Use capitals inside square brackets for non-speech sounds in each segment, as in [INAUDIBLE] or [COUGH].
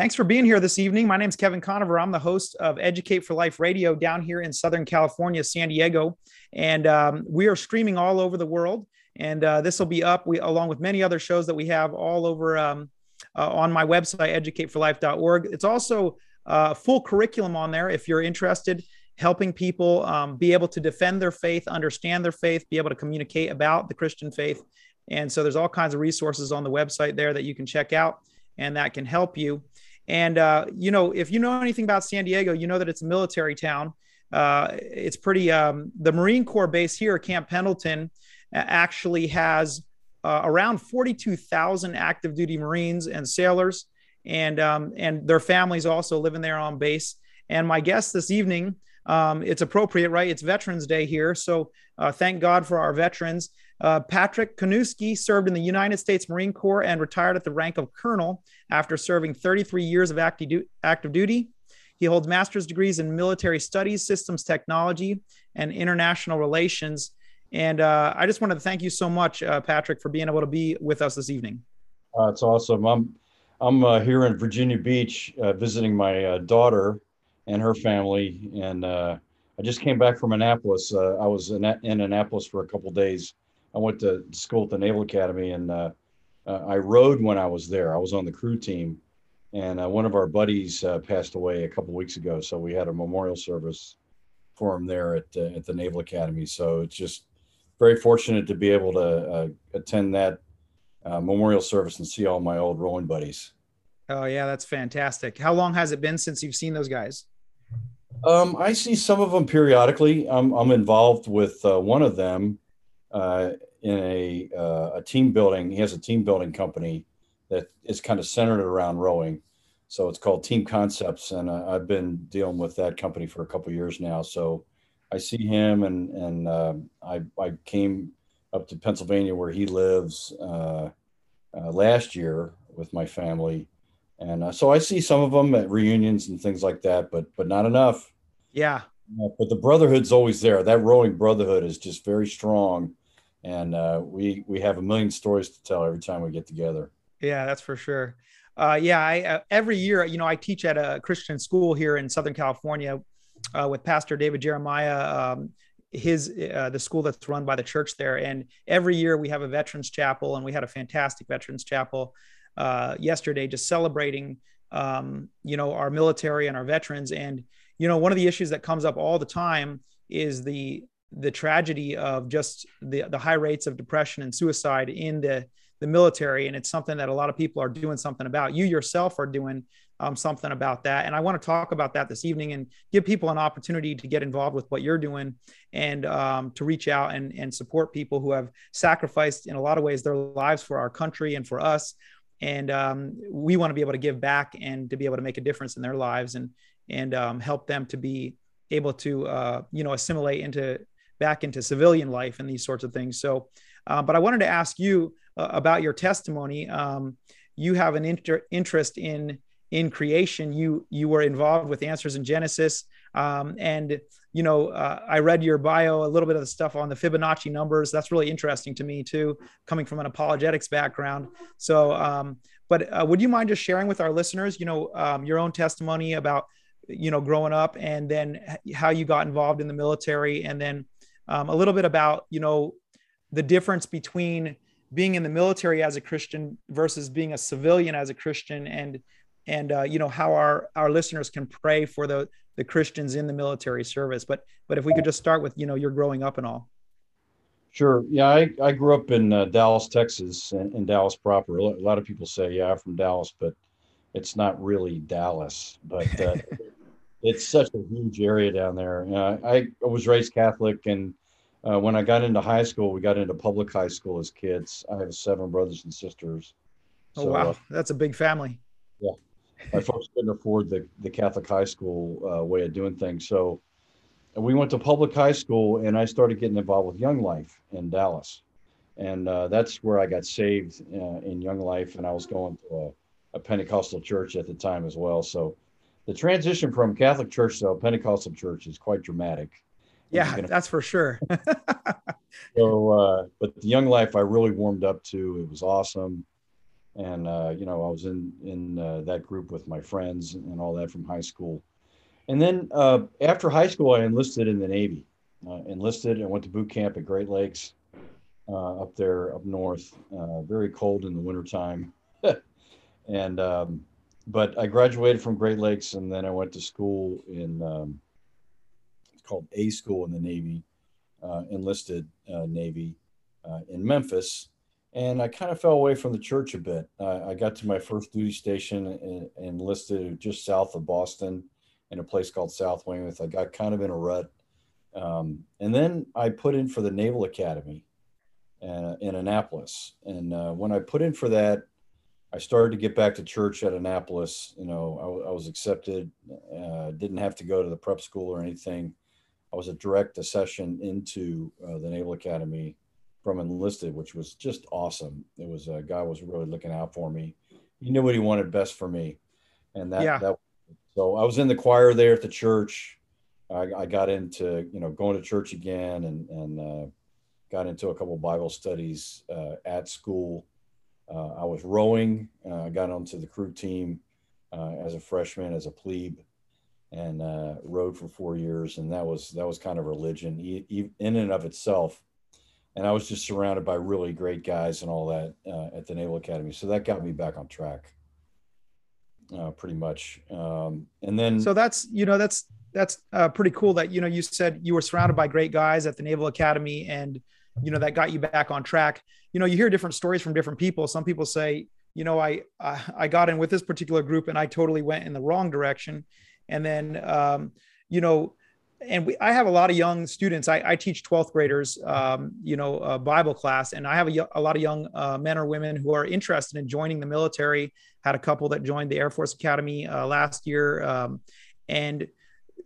Thanks for being here this evening. My name is Kevin Conover. I'm the host of Educate for Life Radio down here in Southern California, San Diego. And um, we are streaming all over the world. And uh, this will be up we, along with many other shows that we have all over um, uh, on my website, educateforlife.org. It's also uh, full curriculum on there if you're interested helping people um, be able to defend their faith, understand their faith, be able to communicate about the Christian faith. And so there's all kinds of resources on the website there that you can check out and that can help you. And, uh, you know, if you know anything about San Diego, you know that it's a military town. Uh, it's pretty, um, the Marine Corps base here, Camp Pendleton, actually has uh, around 42,000 active duty Marines and sailors, and, um, and their families also living there on base. And my guest this evening, um, it's appropriate, right? It's Veterans Day here. So uh, thank God for our veterans. Uh, Patrick Kanuski served in the United States Marine Corps and retired at the rank of colonel after serving 33 years of active, duty. He holds master's degrees in military studies, systems technology, and international relations. And uh, I just wanted to thank you so much, uh, Patrick, for being able to be with us this evening. Uh, it's awesome. I'm I'm uh, here in Virginia Beach uh, visiting my daughter and her family, and I just came back from Annapolis. I was in, in Annapolis for a couple days I went to school at the Naval Academy, and uh, uh, I rowed when I was there. I was on the crew team, and uh, one of our buddies uh, passed away a couple weeks ago, so we had a memorial service for him there at uh, at the Naval Academy. So it's just very fortunate to be able to uh, attend that memorial service and see all my old rowing buddies. Oh yeah, that's fantastic. How long has it been since you've seen those guys? Um, I see some of them periodically. I'm, I'm involved with one of them uh, in a, uh, a team building. He has a team building company that is kind of centered around rowing. So it's called Team Concepts, and uh, I've been dealing with that company for a couple years now. So I see him, and and uh, I I came up to Pennsylvania where he lives uh, uh, last year with my family, and uh, so I see some of them at reunions and things like that, but but not enough. Yeah. but the brotherhood's always there. That rowing brotherhood is just very strong and uh, we we have a million stories to tell every time we get together. Yeah, that's for sure. Uh, yeah, I, uh, every year, you know, I teach at a Christian school here in Southern California uh, with Pastor David Jeremiah. Um, his uh, the school that's run by the church there, and every year we have a veterans chapel, and we had a fantastic veterans chapel uh, yesterday, just celebrating, um, you know, our military and our veterans. And you know, one of the issues that comes up all the time is the the tragedy of just the, the high rates of depression and suicide in the, the military. And it's something that a lot of people are doing something about. You yourself are doing um, something about that. And I want to talk about that this evening and give people an opportunity to get involved with what you're doing and um, to reach out and, and support people who have sacrificed in a lot of ways their lives for our country and for us. And um, we want to be able to give back and to be able to make a difference in their lives and and um, help them to be able to uh, you know assimilate into back into civilian life and these sorts of things. So, uh, but I wanted to ask you uh, about your testimony. Um, you have an inter- interest in in creation. You you were involved with Answers in Genesis, um, and you know uh, I read your bio, a little bit of the stuff on the Fibonacci numbers. That's really interesting to me too, coming from an apologetics background. So, um, but uh, would you mind just sharing with our listeners, you know, um, your own testimony about you know growing up, and then how you got involved in the military, and then um, a little bit about you know the difference between being in the military as a Christian versus being a civilian as a Christian, and and uh, you know how our our listeners can pray for the the Christians in the military service. But but if we could just start with you know your growing up and all. Sure. Yeah, I, I grew up in uh, Dallas, Texas, in, in, Dallas proper. A lot of people say, yeah, I'm from Dallas, but it's not really Dallas. But uh, [LAUGHS] it's such a huge area down there. Uh, I, I was raised Catholic, and uh, when I got into high school, we got into public high school as kids. I have seven brothers and sisters. Oh so, wow, uh, that's a big family. Yeah, my folks couldn't afford the the Catholic high school uh, way of doing things, so we went to public high school, and I started getting involved with Young Life in Dallas, and uh, that's where I got saved uh, in Young Life, and I was going to a, a Pentecostal church at the time as well. So the transition from Catholic church to a Pentecostal church is quite dramatic. Yeah, gonna... that's for sure. [LAUGHS] so, uh, but the young life I really warmed up to. It was awesome. and uh, you know I was in in uh, that group with my friends and all that from high school. And then uh, after high school, I enlisted in the Navy. Uh, enlisted and went to boot camp at Great Lakes uh, up there up north. Uh, very cold in the wintertime. [LAUGHS] and um, but I graduated from Great Lakes and then I went to school in um, it's called A school in the Navy, enlisted Navy in Memphis and I kind of fell away from the church a bit. Uh, I got to my first duty station and, enlisted just south of Boston in a place called South Weymouth. I got kind of in a rut. Um, and then I put in for the Naval Academy uh, in Annapolis. And uh, when I put in for that, I started to get back to church at Annapolis. You know, I, I was accepted, uh, didn't have to go to the prep school or anything. I was a direct accession into uh, the Naval Academy from enlisted, which was just awesome. It was a guy was really looking out for me. He knew what he wanted best for me, and that yeah. that. So I was in the choir there at the church. I, I got into you know going to church again, and and uh, got into a couple Bible studies uh, at school. Uh, I was rowing. Uh, I got onto the crew team uh, as a freshman, as a plebe, and uh, rowed for four years. And that was that was kind of religion in and of itself and I was just surrounded by really great guys and all that uh, at the Naval Academy. So that got me back on track, uh, pretty much. Um, and then, so that's you know that's that's pretty cool that you know you said you were surrounded by great guys at the Naval Academy, and you know that got you back on track. You know, you hear different stories from different people. Some people say, you know, I I, I got in with this particular group and I totally went in the wrong direction, and then um, you know and we, I have a lot of young students. I, I teach 12th graders, um, you know, a Bible class, and I have a, a lot of young uh, men or women who are interested in joining the military. Had a couple that joined the Air Force Academy uh, last year, um, and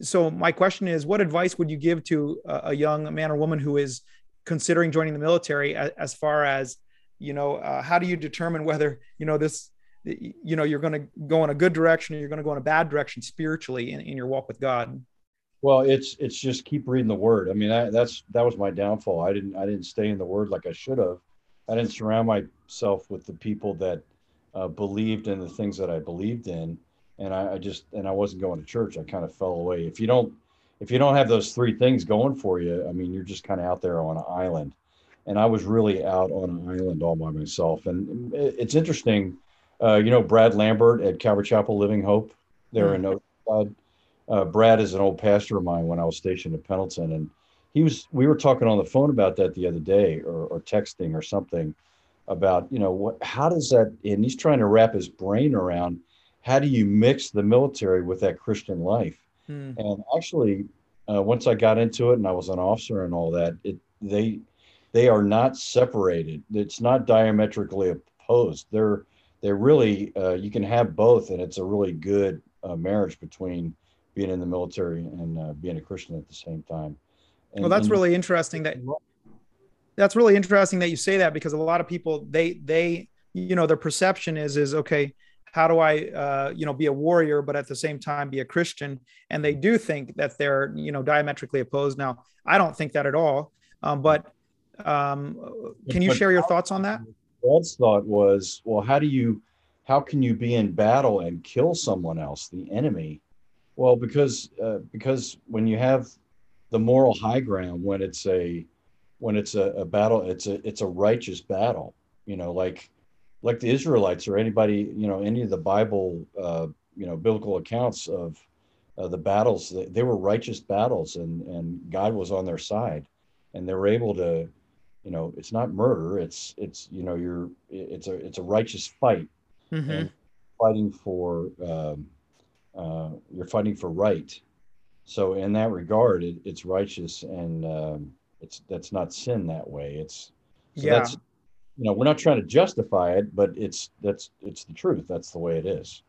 so my question is, what advice would you give to a, a young man or woman who is considering joining the military, as, as far as you know, uh, how do you determine whether you know this you know you're going to go in a good direction or you're going to go in a bad direction spiritually in, in your walk with god well, it's it's just keep reading the word. I mean, I, that's that was my downfall. I didn't I didn't stay in the word like I should have. I didn't surround myself with the people that uh, believed in the things that I believed in, and I, I just and I wasn't going to church. I kind of fell away. If you don't if you don't have those three things going for you, I mean, you're just kind of out there on an island. And I was really out on an island all by myself. And it's interesting, uh, you know, Brad Lambert at Calvary Chapel Living Hope there mm-hmm. in Oceanside uh, Brad is an old pastor of mine when I was stationed at Pendleton, and he was. We were talking on the phone about that the other day, or, or texting or something, about you know what, how does that? And he's trying to wrap his brain around how do you mix the military with that Christian life. Hmm. And actually, uh, once I got into it, and I was an officer and all that, it they they are not separated. It's not diametrically opposed. They're they're really uh, you can have both, and it's a really good uh, marriage between being in the military and uh, being a Christian at the same time. And, well, that's and, really interesting that that's really interesting that you say that because a lot of people they they you know their perception is is okay how do i uh, you know be a warrior but at the same time be a christian? And they do think that they're you know diametrically opposed. Now i don't think that at all um, but um, can you share your thoughts on that? Brad's thought was well how do you how can you be in battle and kill someone else the enemy? Well, because uh, because when you have the moral high ground, when it's a when it's a, a, battle, it's a it's a righteous battle. You know, like like the Israelites or anybody, you know, any of the Bible, uh, you know, biblical accounts of uh, the battles. They, they were righteous battles, and and God was on their side, and they were able to, you know, it's not murder. It's it's you know, you're it's a it's a righteous fight, mm-hmm. fighting for. Um, uh, you're fighting for right. So in that regard, it, it's righteous and um, it's that's not sin that way. It's so yeah. that's you know we're not trying to justify it, but it's that's it's the truth. That's the way it is.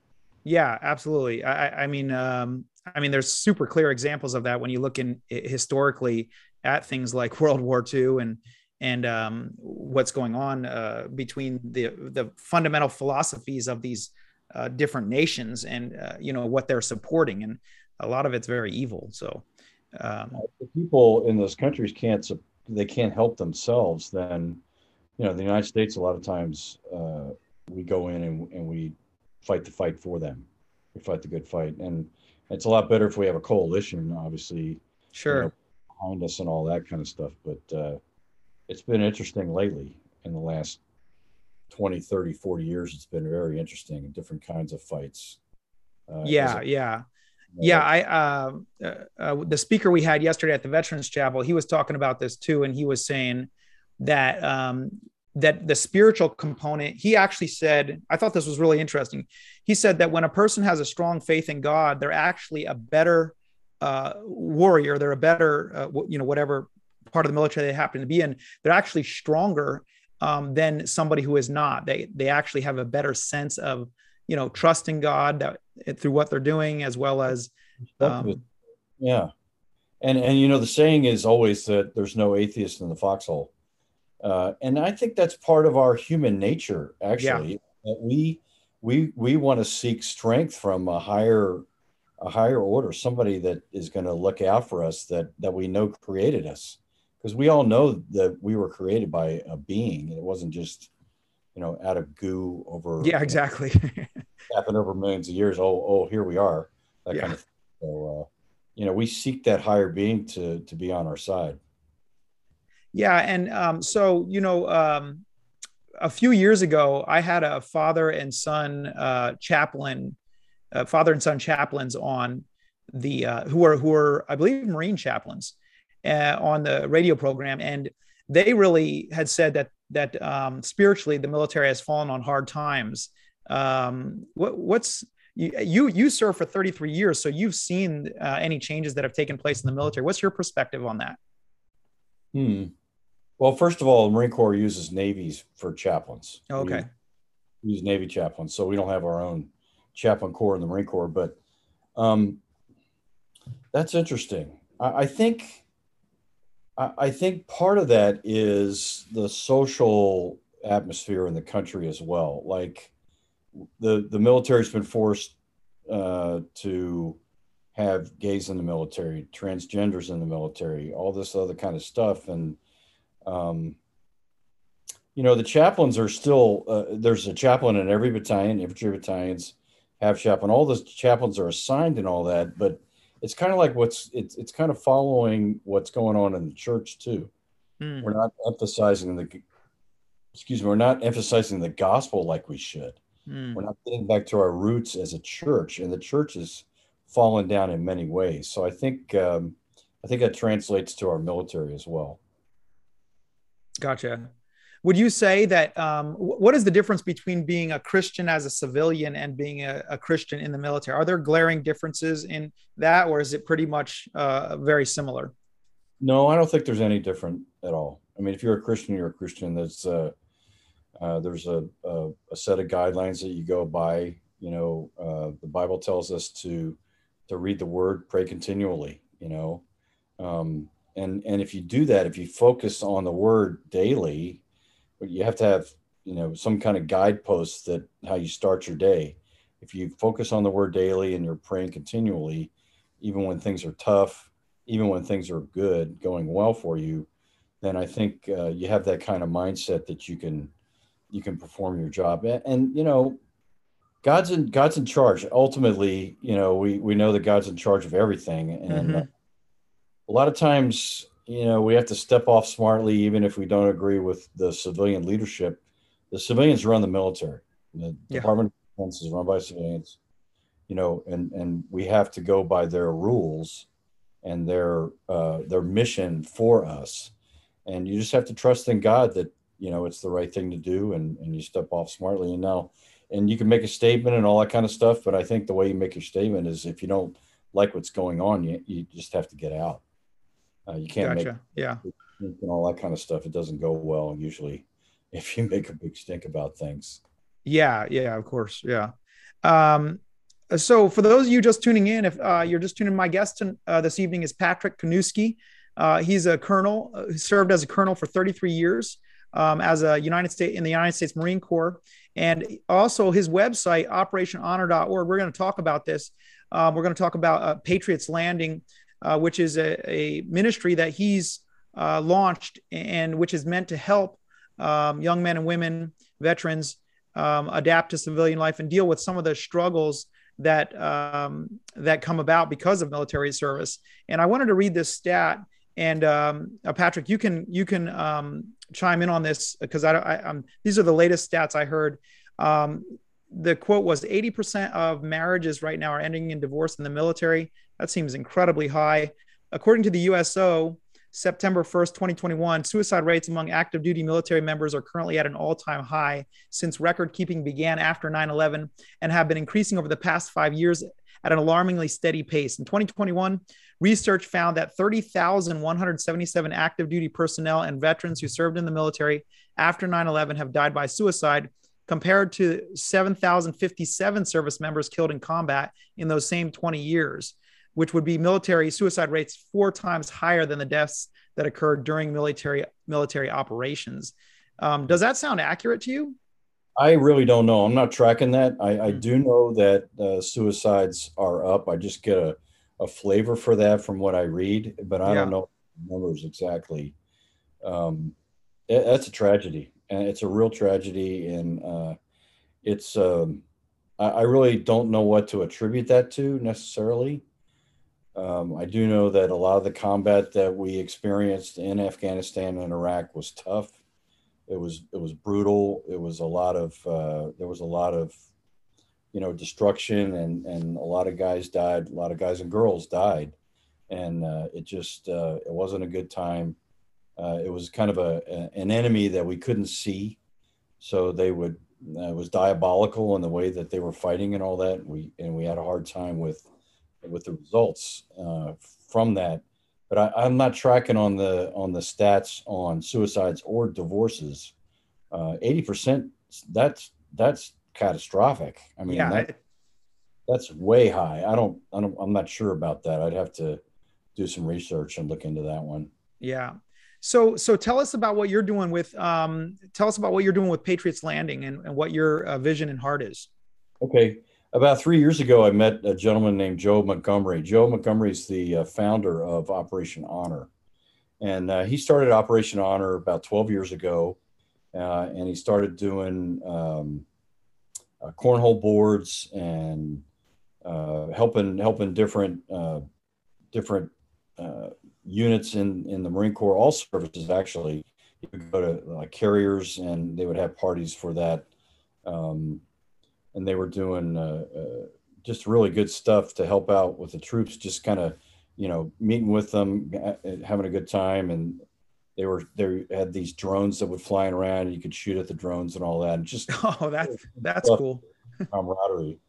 Yeah, absolutely. I, I mean, um, I mean, there's super clear examples of that when you look in historically at things like [LAUGHS] World War II and and um, what's going on uh, between the the fundamental philosophies of these uh, different nations and uh, you know what they're supporting and a lot of it's very evil so um, people in those countries can't they can't help themselves then you know the united states a lot of times uh, we go in and, and we fight the fight for them. We fight the good fight, and it's a lot better if we have a coalition, obviously. Sure. You know, behind us and all that kind of stuff, but uh, it's been interesting lately in the last 20 30 40 years it's been very interesting in different kinds of fights uh, yeah yeah yeah i uh, uh, uh, the speaker we had yesterday at the veterans chapel he was talking about this too and he was saying that um, that the spiritual component he actually said i thought this was really interesting. He said that when a person has a strong faith in god they're actually a better uh, warrior. They're a better uh, you know whatever part of the military they happen to be in they're actually stronger um, than somebody who is not. They they actually have a better sense of you know trusting god that through what they're doing as well as um, yeah. And and you know the saying is always that there's no atheist in the foxhole uh, and i think that's part of our human nature actually yeah. that we we we want to seek strength from a higher a higher order somebody that is going to look out for us that that we know created us because we all know that we were created by a being it wasn't just you know, out of goo over. Yeah, exactly. [LAUGHS] happened over millions of years. Oh, oh, here we are. That yeah. kind of. Thing. So, uh, you know, we seek that higher being to to be on our side. Yeah, and um, so you know, um, a few years ago, I had a father and son uh, chaplain, uh, father and son chaplains on the uh, who are who are I believe Marine chaplains uh, on the radio program, and they really had said that that um, spiritually the military has fallen on hard times. Um, what, what's you you served for 33 years, so you've seen uh, any changes that have taken place in the military. What's your perspective on that? Hmm. Well, first of all, the Marine Corps uses navies for chaplains. Okay. We use Navy chaplains, so we don't have our own chaplain corps in the Marine Corps. But um, that's interesting. I, I think I think part of that is the social atmosphere in the country as well. Like the the military's been forced uh, to have gays in the military, transgenders in the military, all this other kind of stuff, and um, you know the chaplains are still uh, there's a chaplain in every battalion. Infantry battalions have chaplain. All the chaplains are assigned and all that, but it's kind of like what's it's it's kind of following what's going on in the church too. Mm. We're not emphasizing the excuse me, we're not emphasizing the gospel like we should. Mm. We're not getting back to our roots as a church, and the church has fallen down in many ways. So I think um, I think that translates to our military as well. Gotcha. Would you say that um, what is the difference between being a christian as a civilian and being a, a, christian in the military? Are there glaring differences in that or is it pretty much uh, very similar? No i don't think there's any different at all. I mean if you're a christian you're a christian. That's uh, uh, there's a, a, a, set of guidelines that you go by you know uh, the bible tells us to to read the word pray continually you know? Um, and and if you do that if you focus on the word daily you have to have you know some kind of guideposts that how you start your day. If you focus on the word daily and you're praying continually even when things are tough even when things are good going well for you then i think uh, you have that kind of mindset that you can you can perform your job. And, and you know god's in god's in charge. Ultimately you know we we know that god's in charge of everything. And mm-hmm. A lot of times you know, we have to step off smartly, even if we don't agree with the civilian leadership. The civilians run the military. The yeah. Department of Defense is run by civilians, you know, and and we have to go by their rules and their uh, their mission for us. And you just have to trust in God that you know it's the right thing to do, and and you step off smartly. And now, and you can make a statement and all that kind of stuff. But I think the way you make your statement is if you don't like what's going on, you you just have to get out. Uh, you can't gotcha. make yeah and all that kind of stuff. It doesn't go well usually [LAUGHS] if you make a big stink about things. Yeah, yeah, of course, yeah. Um, so for those of you just tuning in, if uh, you're just tuning in, my guest uh, this evening is Patrick Kanuski. Uh, he's a colonel uh, who served as a colonel for 33 years um, as a United States in the United States Marine Corps, and also his website operationhonor.org. We're going to talk about this. Um, we're going to talk about uh, Patriots Landing, uh, which is a, a, ministry that he's uh, launched and which is meant to help um, young men and women, veterans, um, adapt to civilian life and deal with some of the struggles that um, that come about because of military service. And I wanted to read this stat. And um, uh, Patrick, you can you can um, chime in on this because I, I am these are the latest stats I heard. Um, the quote was 80% of marriages right now are ending in divorce in the military. That seems incredibly high. According to the USO, September 1st, 2021, suicide rates among active duty military members are currently at an all time high since record keeping began after 9 11 and have been increasing over the past five years at an alarmingly steady pace. In 2021, research found that 30,177 active duty personnel and veterans who served in the military after 9 11 have died by suicide, compared to 7,057 service members killed in combat in those same 20 years which would be military suicide rates four times higher than the deaths that occurred during military military operations. Um, does that sound accurate to you? I really don't know. I'm not tracking that. I, I hmm. do know that uh, suicides are up. I just get a, a flavor for that from what I read, but I yeah. don't know numbers exactly. Um, it, that's a tragedy, and it's a real tragedy, and uh, it's. Um, I, I really don't know what to attribute that to necessarily. Um, I do know that a lot of the combat that we experienced in Afghanistan and Iraq was tough. It was it was brutal. It was a lot of uh, there was a lot of you know destruction and and a lot of guys died. A lot of guys and girls died, and uh, it just uh, it wasn't a good time. Uh, it was kind of a, a, an enemy that we couldn't see, so they would uh, it was diabolical in the way that they were fighting and all that. We and we had a hard time with with the results uh, from that. But I, am not tracking on the on the stats on suicides or divorces. Uh, eighty uh, percent. That's that's catastrophic. I mean, yeah, that, that's way high. I don't, I don't. I'm not sure about that. I'd have to do some research and look into that one. Yeah. So, so tell us about what you're doing with. Um, tell us about what you're doing with Patriots Landing and, and what your uh, vision and heart is. Okay about three years ago, I met a gentleman named Joe Montgomery. Joe Montgomery is the uh, founder of Operation Honor. And uh, he started Operation Honor about 12 years ago. Uh, and he started doing um, uh, cornhole boards and uh, helping helping different uh, different units in, in the Marine Corps, all services actually. You would go to carriers and they would have parties for that. Um, and they were doing uh, uh, just really good stuff to help out with the troops. Just kind of, you know, meeting with them, uh, having a good time, and they were they had these drones that would fly around, and you could shoot at the drones and all that. And just [LAUGHS] oh, that's that's cool. camaraderie.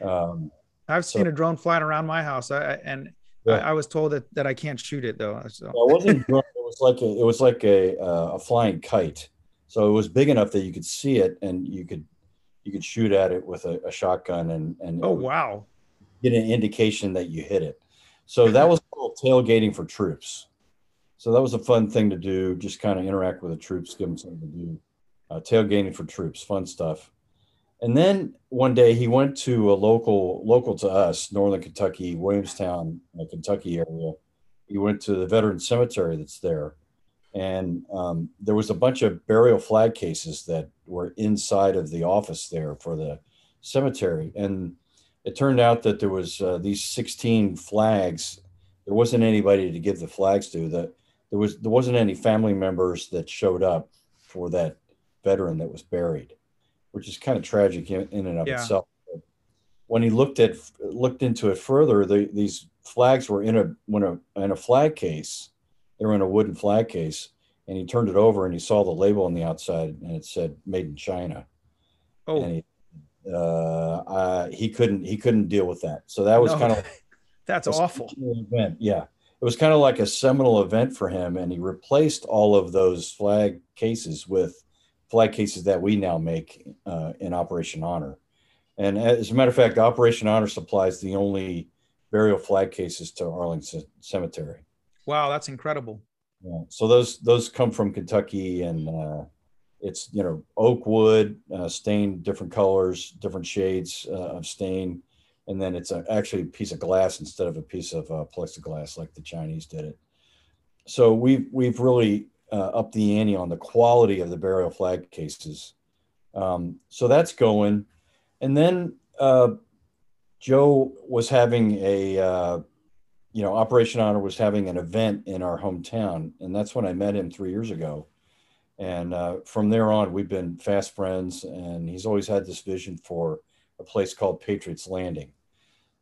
Um, I've so, seen a drone flying around my house, I, and yeah. I, I, was told that, that I can't shoot it though. So. Well, it wasn't drone, it was like a, it was like a uh, a flying kite. So it was big enough that you could see it and you could you could shoot at it with a, a shotgun and and oh wow. get an indication that you hit it. So that was tailgating for troops. So that was a fun thing to do just kind of interact with the troops give them something to do. Uh, tailgating for troops fun stuff. And then one day he went to a local local to us northern kentucky williamstown uh, kentucky area. He went to the veteran cemetery that's there and um, there was a bunch of burial flag cases that were inside of the office there for the cemetery. And it turned out that there was uh, these 16 flags. There wasn't anybody to give the flags to. That there was there wasn't any family members that showed up for that veteran that was buried which is kind of tragic in, in and of yeah. itself. When he looked at looked into it further the, these flags were in a when a in a flag case they were in a wooden flag case, and he turned it over and he saw the label on the outside, and it said "Made in China." Oh. And he, uh, uh, he couldn't he couldn't deal with that. So that was no, kind of [LAUGHS] that's awful. Event, yeah. It was kind of like a seminal event for him, and he replaced all of those flag cases with flag cases that we now make uh, in Operation Honor. And as a matter of fact, Operation Honor supplies the only burial flag cases to Arlington Cemetery. Wow, that's incredible. Yeah. So those those come from Kentucky, and uh, it's you know oak wood, uh, stained different colors, different shades uh, of stain, and then it's a, actually a piece of glass instead of a piece of uh, plexiglass like the Chinese did it. So we've we've really uh, upped the ante on the quality of the burial flag cases. Um, so that's going. And then uh, Joe was having a, you know, Operation Honor was having an event in our hometown. And that's when I met him three years ago. And uh, from there on, we've been fast friends. And he's always had this vision for a place called Patriots Landing.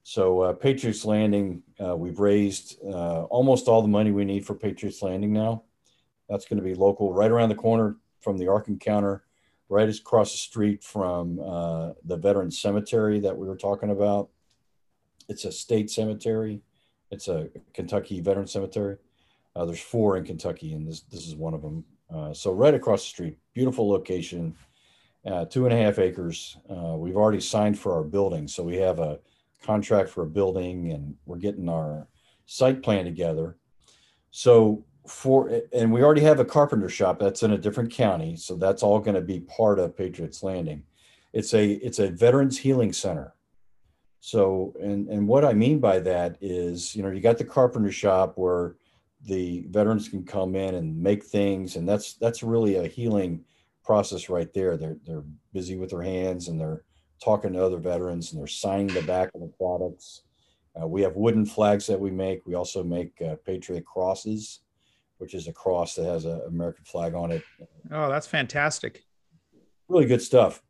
So, uh, Patriots Landing, uh, we've raised uh, almost all the money we need for Patriots Landing now. That's going to be local, right around the corner from the Ark Encounter right across the street from uh, the veteran cemetery that we were talking about. It's a state cemetery. It's a Kentucky veteran cemetery. Uh, there's four in Kentucky, and this this is one of them. Uh, so right across the street, beautiful location, uh, two and a half acres. Uh, we've already signed for our building, so we have a contract for a building, and we're getting our site plan together. So for and we already have a carpenter shop that's in a different county so that's all going to be part of patriots landing it's a it's a veterans healing center so and and what i mean by that is you know you got the carpenter shop where the veterans can come in and make things and that's that's really a healing process right there they're they're busy with their hands and they're talking to other veterans and they're signing the back of the products uh, we have wooden flags that we make we also make uh, patriot crosses which is a cross that has an American flag on it. Oh, that's fantastic. Really good stuff.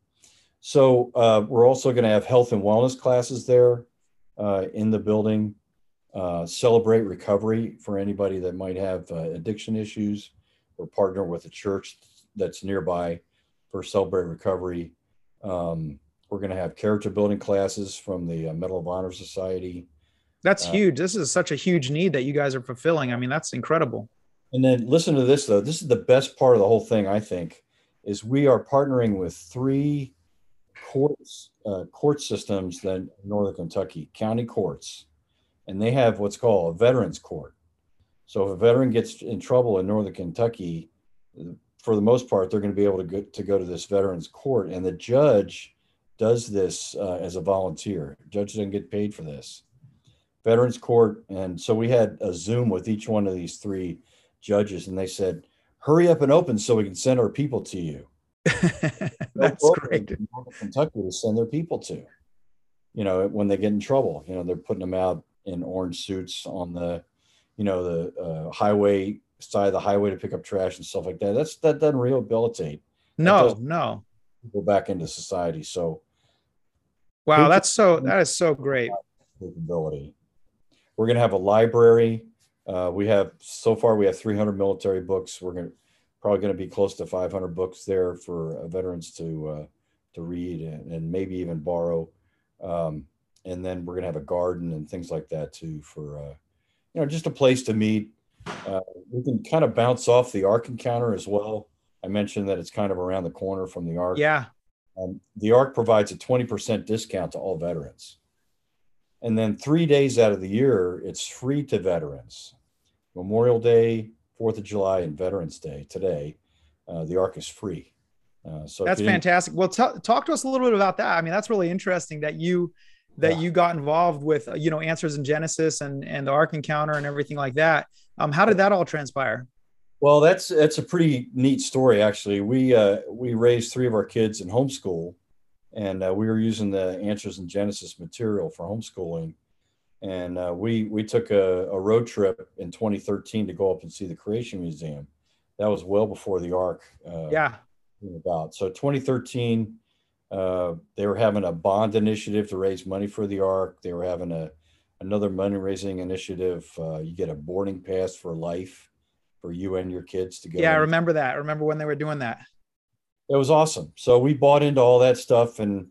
So uh, we're also going to have health and wellness classes there uh, in the building. Uh, celebrate recovery for anybody that might have uh, addiction issues. We're partnering with a church that's nearby for celebrate recovery. Um, we're going to have character building classes from the uh, Medal of Honor Society. That's uh, huge. This is such a huge need that you guys are fulfilling. I mean, that's incredible. And then listen to this though. This is the best part of the whole thing, I think, is we are partnering with three courts, uh, court systems than Northern Kentucky, county courts, and they have what's called a veterans court. So if a veteran gets in trouble in Northern Kentucky, for the most part, they're going to be able to go to go to this veterans court, and the judge does this uh, as a volunteer. Judge doesn't get paid for this. Veterans court, and so we had a Zoom with each one of these three judges, and they said, "Hurry up and open so we can send our people to you." [LAUGHS] That's great. Kentucky to send their people to, you know, when they get in trouble. You know, they're putting them out in orange suits on the, you know, the uh, highway side of the highway to pick up trash and stuff like that. That's that doesn't rehabilitate. No, no. Go back into society. So, wow, that's so that is so great. Capability. We're going to have a library uh, we have so far we have 300 military books. We're going to probably going to be close to 500 books there for uh, veterans to uh, to read and, and, maybe even borrow. Um, and then we're going to have a garden and things like that too for uh, you know just a place to meet. Uh, we can kind of bounce off the Ark Encounter as well. I mentioned that it's kind of around the corner from the Ark. Yeah. Um, the Ark provides a 20% discount to all veterans. And then three days out of the year, it's free to veterans. Memorial Day, Fourth of July, and Veterans Day today, uh, the Ark is free. Uh, so that's fantastic. Well, t- talk to us a little bit about that. I mean, that's really interesting that you that yeah. you got involved with, uh, you know, Answers in Genesis and and the Ark Encounter and everything like that. Um, how did that all transpire? Well, that's that's a pretty neat story, actually. We uh, we raised three of our kids in homeschool, and uh, we were using the Answers in Genesis material for homeschooling and uh, we we took a, a, road trip in 2013 to go up and see the Creation Museum. That was well before the Ark. Uh, yeah. About so 2013, uh, they were having a bond initiative to raise money for the Ark. They were having a another money raising initiative. Uh, you get a boarding pass for life for you and your kids to go. Yeah, I remember that. I remember when they were doing that. It was awesome. So we bought into all that stuff, and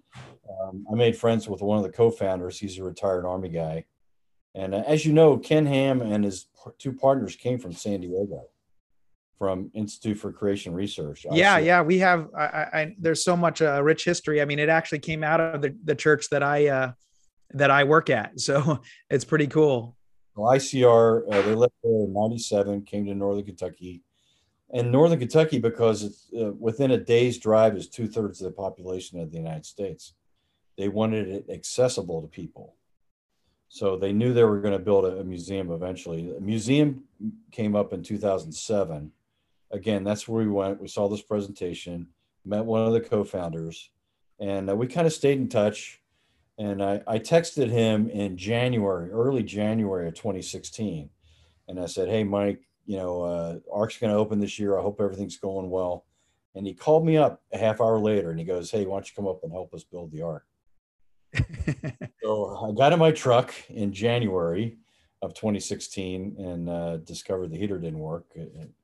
um, I made friends with one of the co-founders. He's a retired Army guy and uh, as you know, Ken Ham and his two partners came from San Diego, from Institute for Creation Research. Yeah, yeah, we have. I, I there's so much uh, rich history. I mean, it actually came out of the, the church that I uh, that I work at, [LAUGHS] so it's pretty cool. Well, ICR, uh, they left there in '97, came to Northern Kentucky, and Northern Kentucky because it's uh, within a day's drive is two thirds of the population of the United States. They wanted it accessible to people so they knew they were going to build a, a museum eventually. A museum came up in 2007. Again, that's where we went. We saw this presentation. met one of the co-founders, and uh, we kind of stayed in touch. And I, I texted him in January, early January of 2016, and I said, "Hey, Mike, you know, uh, Ark's going to open this year. I hope everything's going well." And he called me up a half hour later, and he goes, "Hey, why don't you come up and help us build the Ark?" [LAUGHS] so I got in my truck in January of 2016 and uh, discovered the heater didn't work. A,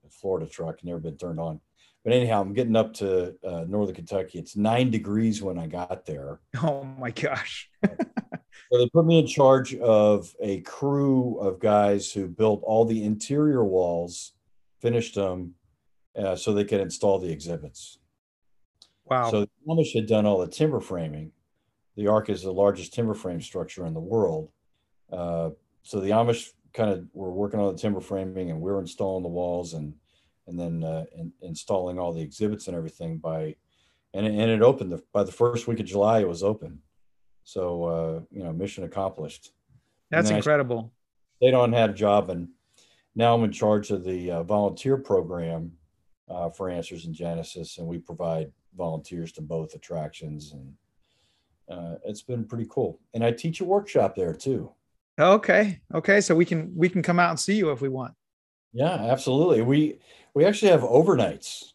a Florida truck never been turned on. But anyhow, I'm getting up to uh, northern Kentucky. It's nine degrees when I got there. Oh my gosh. [LAUGHS] so they put me in charge of a crew of guys who built all the interior walls, finished them, uh, so they could install the exhibits. Wow. So the Amish had done all the timber framing. The Ark is the largest timber frame structure in the world. Uh, so the Amish kind of were working on the timber framing, and we are installing the walls and and then uh, in, installing all the exhibits and everything by, and it, and it opened the, by the first week of July. It was open, so uh, you know mission accomplished. That's incredible. I stayed on, had a job, and now I'm in charge of the uh, volunteer program uh, for Answers in Genesis, and we provide volunteers to both attractions and. Uh, it's been pretty cool, and I teach a workshop there too. Okay. Okay. So we can we can come out and see you if we want. Yeah, absolutely. We we actually have overnights.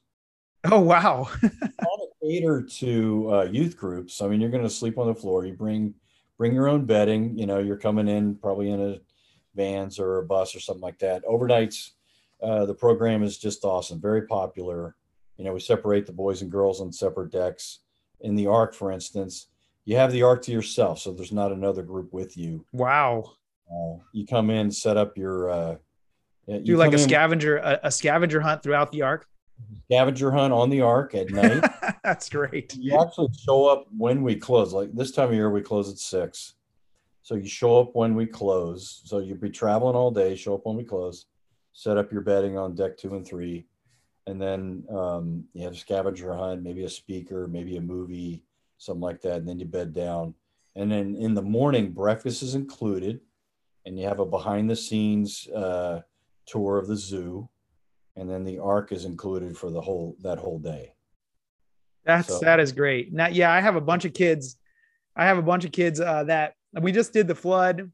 Oh wow. [LAUGHS] cater to uh, youth groups. I mean, you're going to sleep on the floor. You bring bring your own bedding. You know, you're coming in probably in a vans or a bus or something like that. Overnights. Uh, the program is just awesome. Very popular. You know, we separate the boys and girls on separate decks. In the Ark, for instance, you have the Ark to yourself, so there's not another group with you. Wow. Uh, you come in, set up your. Uh, you Do like a scavenger a, a, scavenger hunt throughout the Ark. Scavenger hunt on the Ark at night. [LAUGHS] That's great. You actually show up when we close. Like this time of year, we close at six. So you show up when we close. So you'll be traveling all day. Show up when we close. Set up your bedding on deck two and three, and then um, you have a scavenger hunt, maybe a speaker, maybe a movie something like that, and then you bed down. And then in the morning, breakfast is included, and you have a behind the scenes uh, tour of the zoo, and then the ark is included for the whole that whole day. That's so. that is great. Now, yeah, I have a bunch of kids. I have a bunch of kids uh, that we just did the flood,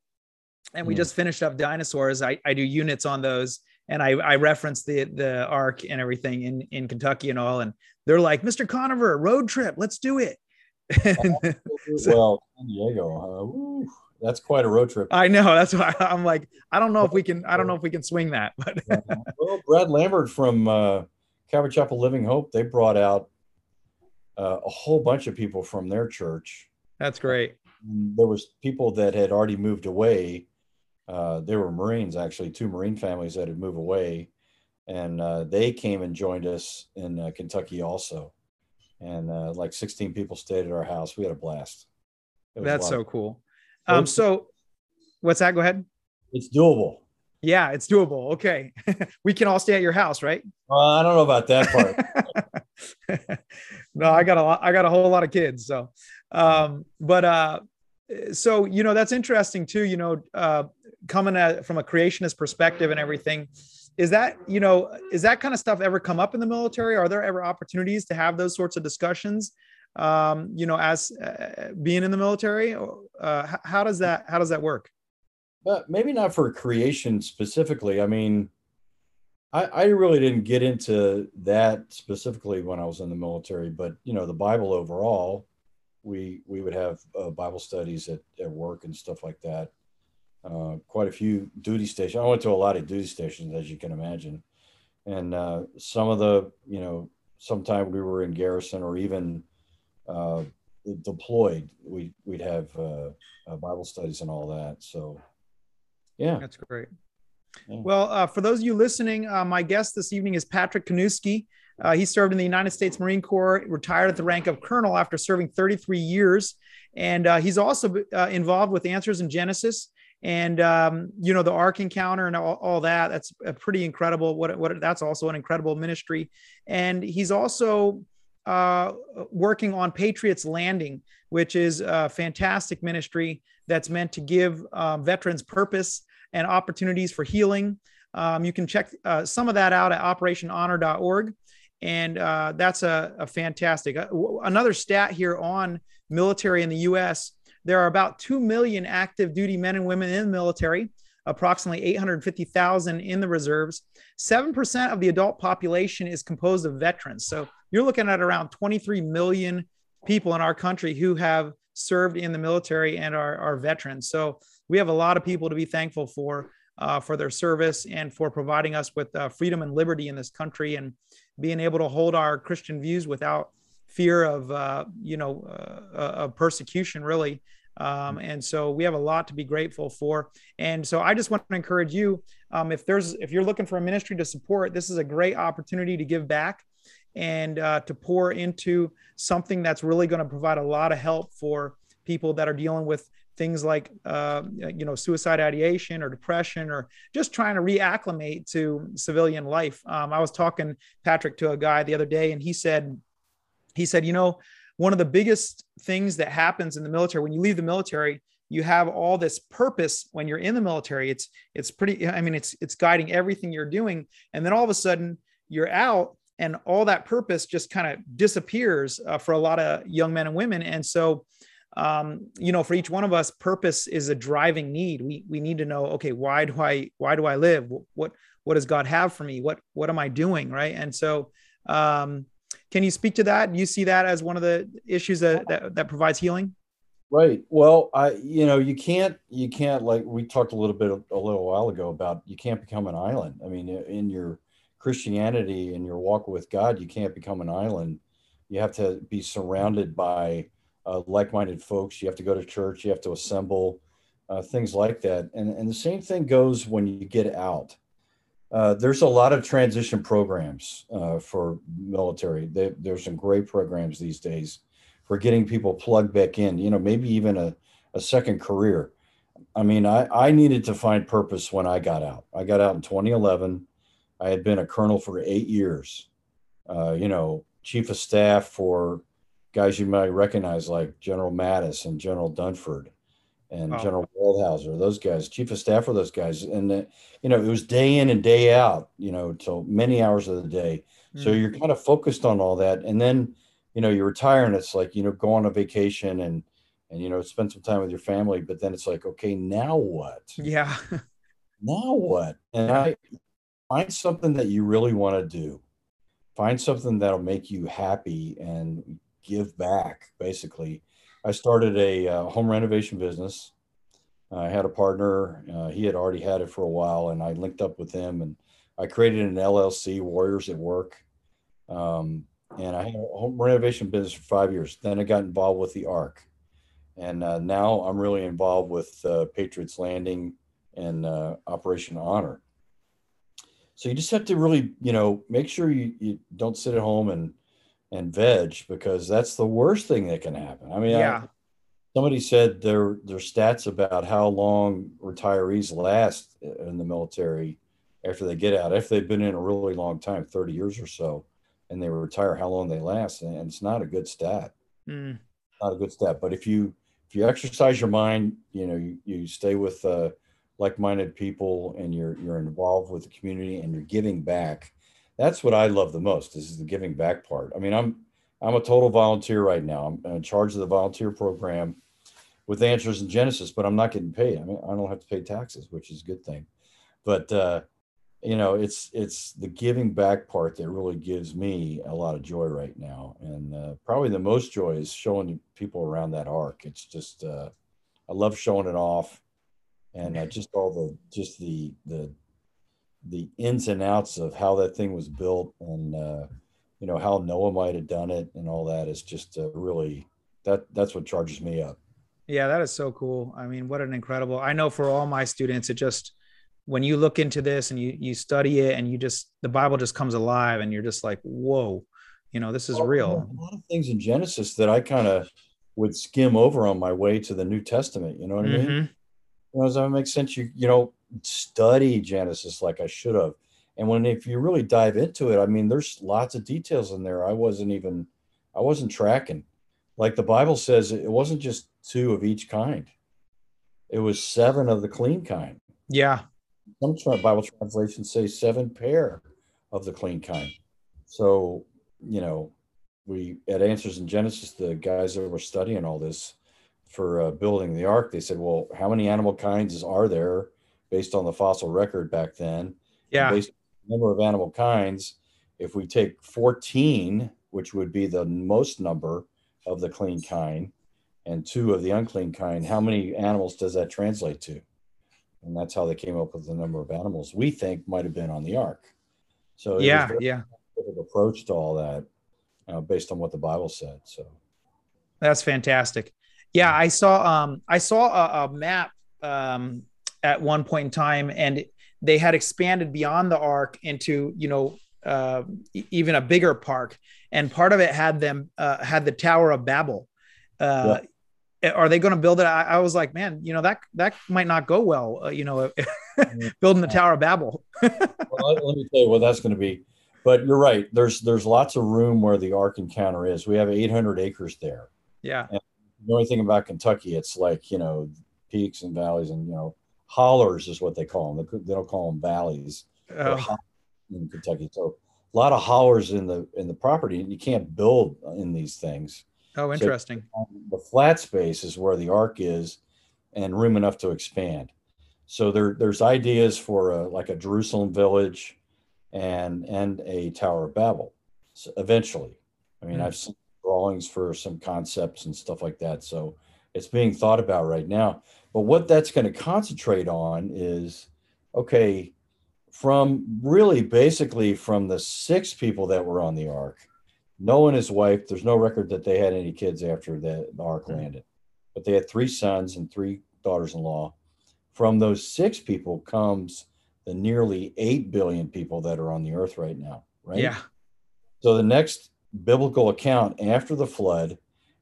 and we mm. just finished up dinosaurs. I, I do units on those, and I I reference the the ark and everything in in Kentucky and all, and they're like, Mr. Conover, road trip, let's do it. [LAUGHS] well, San Diego, that's quite a road trip. I know. That's why [LAUGHS] I'm like, I don't know if we can. I don't know if we can swing that. But well, Brad Lambert from uh, Calvary Chapel Living Hope, they brought out uh, a whole bunch of people from their church. That's great. There was people that had already moved away. Uh, there were Marines, actually, two Marine families that had moved away, and uh, they came and joined us in uh, Kentucky also and uh, like 16 people stayed at our house. We had a blast. That's so cool. Um, so what's that? Go ahead. It's doable. Yeah, it's doable. Okay. [LAUGHS] we can all stay at your house, right? Uh, I don't know about that part. [LAUGHS] no, I got a lot, I got a whole lot of kids. So, um, but, uh, so, you know, that's interesting too, you know, uh, coming at, from a creationist perspective and everything, is that you know is that kind of stuff ever come up in the military? Are there ever opportunities to have those sorts of discussions um, you know as uh, being in the military? Uh, how does that how does that work? But maybe not for creation specifically. I mean I, I really didn't get into that specifically when i was in the military but you know the bible overall we we would have uh, bible studies at, at work and stuff like that uh, quite a few duty stations. I went to a lot of duty stations, as you can imagine, and uh, some of the, you know, sometime we were in garrison or even uh, deployed, we we'd have uh, uh, Bible studies and all that. So, yeah, that's great. Yeah. Well, for those of you listening, my guest this evening is Patrick Kanuski. he served in the United States Marine Corps, retired at the rank of colonel after serving 33 years. And he's also involved with Answers in Genesis and um, you know the ark encounter and all, all, that that's a pretty incredible what, what that's also an incredible ministry and he's also uh, working on patriots landing which is a fantastic ministry that's meant to give um, veterans purpose and opportunities for healing um, you can check uh, some of that out at operationhonor.org and uh, that's a, a fantastic. Uh, another stat here on military in the U.S. There are about two million active duty men and women in the military, approximately 850,000 in the reserves. Seven percent of the adult population is composed of veterans. So you're looking at around 23 million people in our country who have served in the military and are, are veterans. So we have a lot of people to be thankful for uh, for their service and for providing us with uh, freedom and liberty in this country and being able to hold our Christian views without fear of uh, you know uh, uh, of persecution really. Um, and so we have a lot to be grateful for. And so I just want to encourage you, um, if there's if you're looking for a ministry to support, this is a great opportunity to give back and uh, to pour into something that's really going to provide a lot of help for people that are dealing with things like uh, you know suicide ideation or depression or just trying to reacclimate to civilian life um, i was talking patrick to a guy the other day and he said he said you know one of the biggest things that happens in the military when you leave the military you have all this purpose when you're in the military it's it's pretty i mean it's it's guiding everything you're doing and then all of a sudden you're out and all that purpose just kind of disappears uh, for a lot of young men and women and so um, you know, for each one of us, purpose is a driving need. We we need to know, okay, why do I why do I live? What what does God have for me? What what am I doing? Right. And so um, can you speak to that? You see that as one of the issues that, that, that provides healing? Right. Well, I you know you can't you can't like we talked a little bit a little while ago about you can't become an island. I mean, in your Christianity and your walk with God, you can't become an island. You have to be surrounded by uh, like-minded folks. You have to go to church. You have to assemble, uh, things like that. And and the same thing goes when you get out. Uh, there's a lot of transition programs uh, for military. There's some great programs these days for getting people plugged back in. You know, maybe even a, a second career. I mean, I, I needed to find purpose when I got out. I got out in 2011. I had been a colonel for eight years. Uh, you know, chief of staff for guys you might recognize like General Mattis and General Dunford and oh. General Waldhauser, those guys, chief of staff for those guys. And, uh, you know, it was day in and day out, you know, till many hours of the day. Mm. So you're kind of focused on all that. And then, you know, you retire and it's like, you know, go on a vacation and, and, you know, spend some time with your family. But then it's like, okay, now what? Yeah. [LAUGHS] now what? And I find something that you really want to do. Find something that'll make you happy and give back basically i started a uh, home renovation business. I had a partner uh, he had already had it for a while and i linked up with him and i created an llc warriors at work. Um, and i had a home renovation business for five years. Then i got involved with the Ark. and uh, now i'm really involved with uh, patriots landing and uh, operation honor. So you just have to really you know make sure you, you don't sit at home and and veg because that's the worst thing that can happen. I mean, yeah. I, somebody said their their stats about how long retirees last in the military after they get out, if they've been in a really long time, 30 years or so, and they retire, how long they last, and it's not a good stat. Mm. Not a good stat. But if you if you exercise your mind, you know, you, you stay with uh, like-minded people, and you're you're involved with the community, and you're giving back that's what I love the most This is the giving back part. I mean, I'm I'm a total volunteer right now. I'm in charge of the volunteer program with Answers in Genesis, but I'm not getting paid. I mean, I don't have to pay taxes, which is a good thing. But uh, you know, it's it's the giving back part that really gives me a lot of joy right now, and uh, probably the most joy is showing people around that ark. It's just uh, I love showing it off, and uh, just all the just the the the ins and outs of how that thing was built and uh, you know how Noah might have done it and all that is just uh, really that that's what charges me up. Yeah, that is so cool. I mean, what an incredible. I know for all my students, it just when you look into this and you you study it and you just the Bible just comes alive and you're just like, whoa, you know, this is well, real. A lot of things in Genesis that I kind of would skim over on my way to the New Testament. You know what mm-hmm. I mean? Mm-hmm. You know, does that make sense? You you know, study Genesis like I should have. And when if you really dive into it, I mean, there's lots of details in there. I wasn't even, I wasn't tracking. Like the Bible says, it wasn't just two of each kind. It was seven of the clean kind. Yeah. Some Bible translations say seven pair of the clean kind. So you know, we at Answers in Genesis, the guys that were studying all this for uh, building the ark, they said, well, how many animal kinds are there based on the fossil record back then? Yeah. Based on the number of animal kinds, if we take 14, which would be the most number of the clean kind, and two of the unclean kind, how many animals does that translate to? And that's how they came up with the number of animals we think might have been on the ark. So yeah, yeah, approach to all that uh, based on what the Bible said. So that's fantastic. Yeah, I saw um, I saw a, a map um, at one point in time, and they had expanded beyond the ark into you know uh, even a bigger park, and part of it had them uh, had the Tower of Babel. Uh, yeah are they going to build it? I, I, was like, man, you know that that might not go well. Uh, you know, [LAUGHS] building the Tower of Babel. [LAUGHS] well, let me tell you what that's going to be. But you're right. There's there's lots of room where the Ark Encounter is. We have 800 acres there. Yeah. And the only thing about Kentucky, it's like you know peaks and valleys and you know hollers is what they call them. They, don't call them valleys oh. in Kentucky. So a lot of hollers in the in the property, and you can't build in these things. Oh, interesting. So the flat space is where the ark is, and room enough to expand. So there, there's ideas for a, like a Jerusalem village, and and a Tower of Babel. So eventually, I mean, mm. I've seen drawings for some concepts and stuff like that. So it's being thought about right now. But what that's going to concentrate on is, okay, from really basically from the six people that were on the ark Noah and his wife, there's no record that they had any kids after the, the ark landed, but they had three sons and three daughters in law. From those six people comes the nearly 8 billion people that are on the earth right now, right? Yeah. So the next biblical account after the flood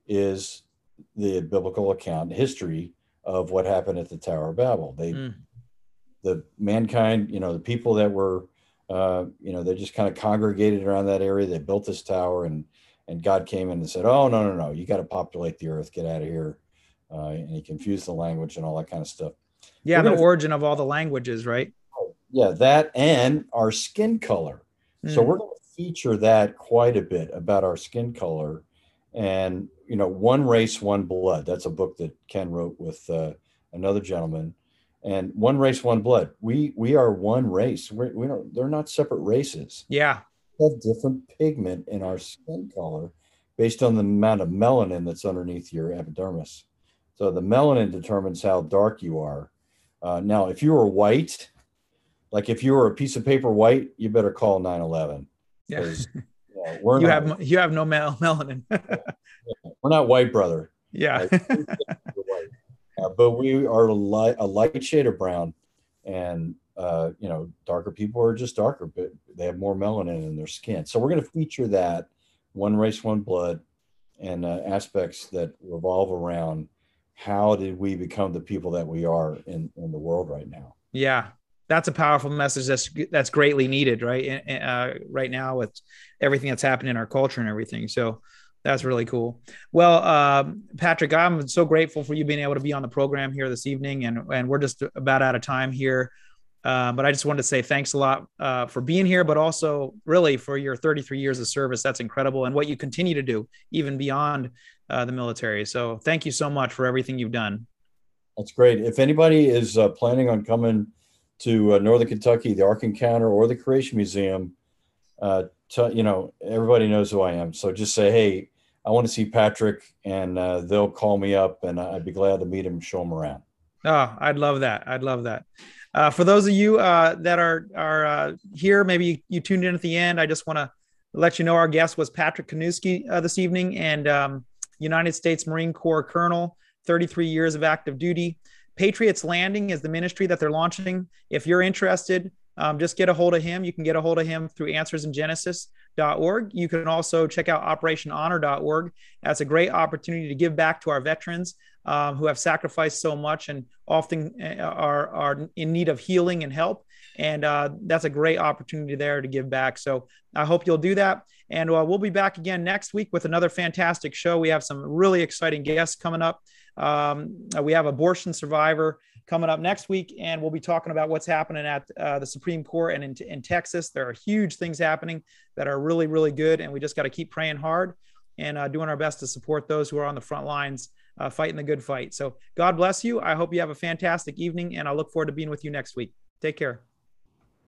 is the biblical account history of what happened at the Tower of Babel. They, mm. the mankind, you know, the people that were uh, you know, they just kind of congregated around that area. They built this tower, and and God came in and said, "Oh no, no, no! You got to populate the earth. Get out of here." Uh, and he confused the language and all that kind of stuff. Yeah, the origin of all the languages, right? Yeah, that and our skin color. Mm. So hmm. we're going to feature that quite a bit about our skin color, and you know, one race, one blood. That's a book that Ken wrote with uh, another gentleman and one race, one blood. We we are one race. We're, we don't. They're not separate races. Yeah, we have different pigment in our skin color based on the amount of melanin that's underneath your epidermis. So the melanin determines how dark you are. Uh, now, if you were white, like if you were a piece of paper white, you better call 9/11. Yeah. yeah [LAUGHS] you have you have no mel- melanin. [LAUGHS] we're not white, brother. Yeah. Uh, but we are a light, a light shade of brown, and uh, you know, darker people are just darker, but they have more melanin in their skin. So we're going to feature that one race, one blood, and uh, aspects that revolve around how did we become the people that we are in in the world right now. Yeah, that's a powerful message that's that's greatly needed right uh, right now with everything that's happening in our culture and everything so that's really cool. Well, uh, Patrick, I'm so grateful for you being able to be on the program here this evening, and and we're just about out of time here. Uh, but I just wanted to say thanks a lot uh, for being here, but also really for your 33 years of service. That's incredible, and what you continue to do even beyond uh, the military. So thank you so much for everything you've done. That's great. If anybody is uh, planning on coming to uh, Northern Kentucky, the Ark Encounter, or the Creation Museum, t- you know everybody knows who I am. So just say, hey, I want to see Patrick, and uh, they'll call me up, and I'd be glad to meet him and show him around. Oh, I'd love that. I'd love that. Uh, for those of you uh, that are are uh, here, maybe you, you, tuned in at the end. I just want to let you know our guest was Patrick Kanuski uh, this evening, and um, United States Marine Corps Colonel, 33 years of active duty. Patriots Landing is the ministry that they're launching. If you're interested, um, just get a hold of him. You can get a hold of him through Answers in Genesis org. You can also check out operationhonor.org. That's a great opportunity to give back to our veterans um, who have sacrificed so much and often uh, are, are in need of healing and help. And uh, that's a great opportunity there to give back. So I hope you'll do that. And uh, we'll be back again next week with another fantastic show. We have some really exciting guests coming up. Um, we have abortion survivor coming up next week, and we'll be talking about what's happening at uh, the Supreme Court and in, in Texas. There are huge things happening that are really, really good, and we just got to keep praying hard and uh, doing our best to support those who are on the front lines uh, fighting the good fight. So God bless you. I hope you have a fantastic evening, and I look forward to being with you next week. Take care.